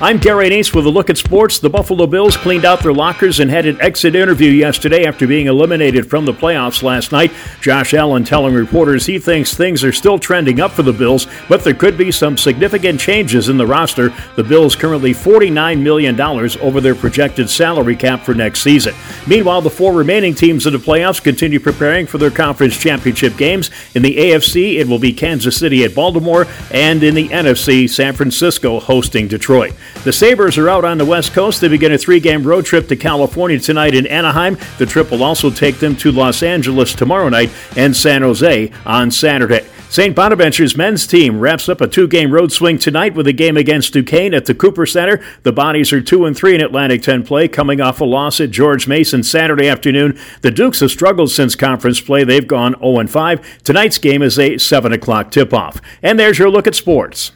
I'm Gary Neese with a look at sports. The Buffalo Bills cleaned out their lockers and had an exit interview yesterday after being eliminated from the playoffs last night. Josh Allen telling reporters he thinks things are still trending up for the Bills, but there could be some significant changes in the roster. The Bills currently $49 million over their projected salary cap for next season. Meanwhile, the four remaining teams in the playoffs continue preparing for their conference championship games. In the AFC, it will be Kansas City at Baltimore, and in the NFC, San Francisco hosting Detroit. The Sabres are out on the West Coast. They begin a three game road trip to California tonight in Anaheim. The trip will also take them to Los Angeles tomorrow night and San Jose on Saturday. St. Bonaventure's men's team wraps up a two-game road swing tonight with a game against Duquesne at the Cooper Center. The Bonnies are 2 and 3 in Atlantic 10 play, coming off a loss at George Mason Saturday afternoon. The Dukes have struggled since conference play. They've gone 0 and 5. Tonight's game is a 7 o'clock tip-off. And there's your look at sports.